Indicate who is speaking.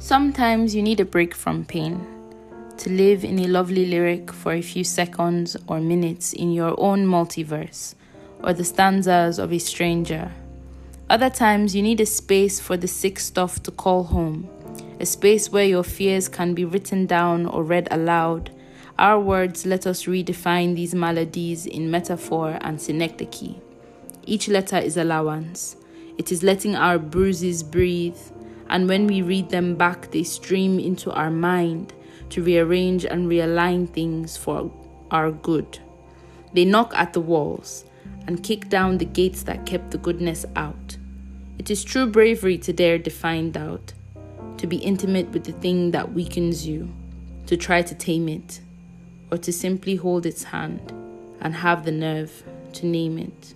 Speaker 1: Sometimes you need a break from pain to live in a lovely lyric for a few seconds or minutes in your own multiverse or the stanzas of a stranger. Other times you need a space for the sick stuff to call home, a space where your fears can be written down or read aloud. Our words let us redefine these maladies in metaphor and synecdoche. Each letter is allowance. It is letting our bruises breathe and when we read them back, they stream into our mind to rearrange and realign things for our good. They knock at the walls and kick down the gates that kept the goodness out. It is true bravery to dare define doubt, to be intimate with the thing that weakens you, to try to tame it, or to simply hold its hand and have the nerve to name it.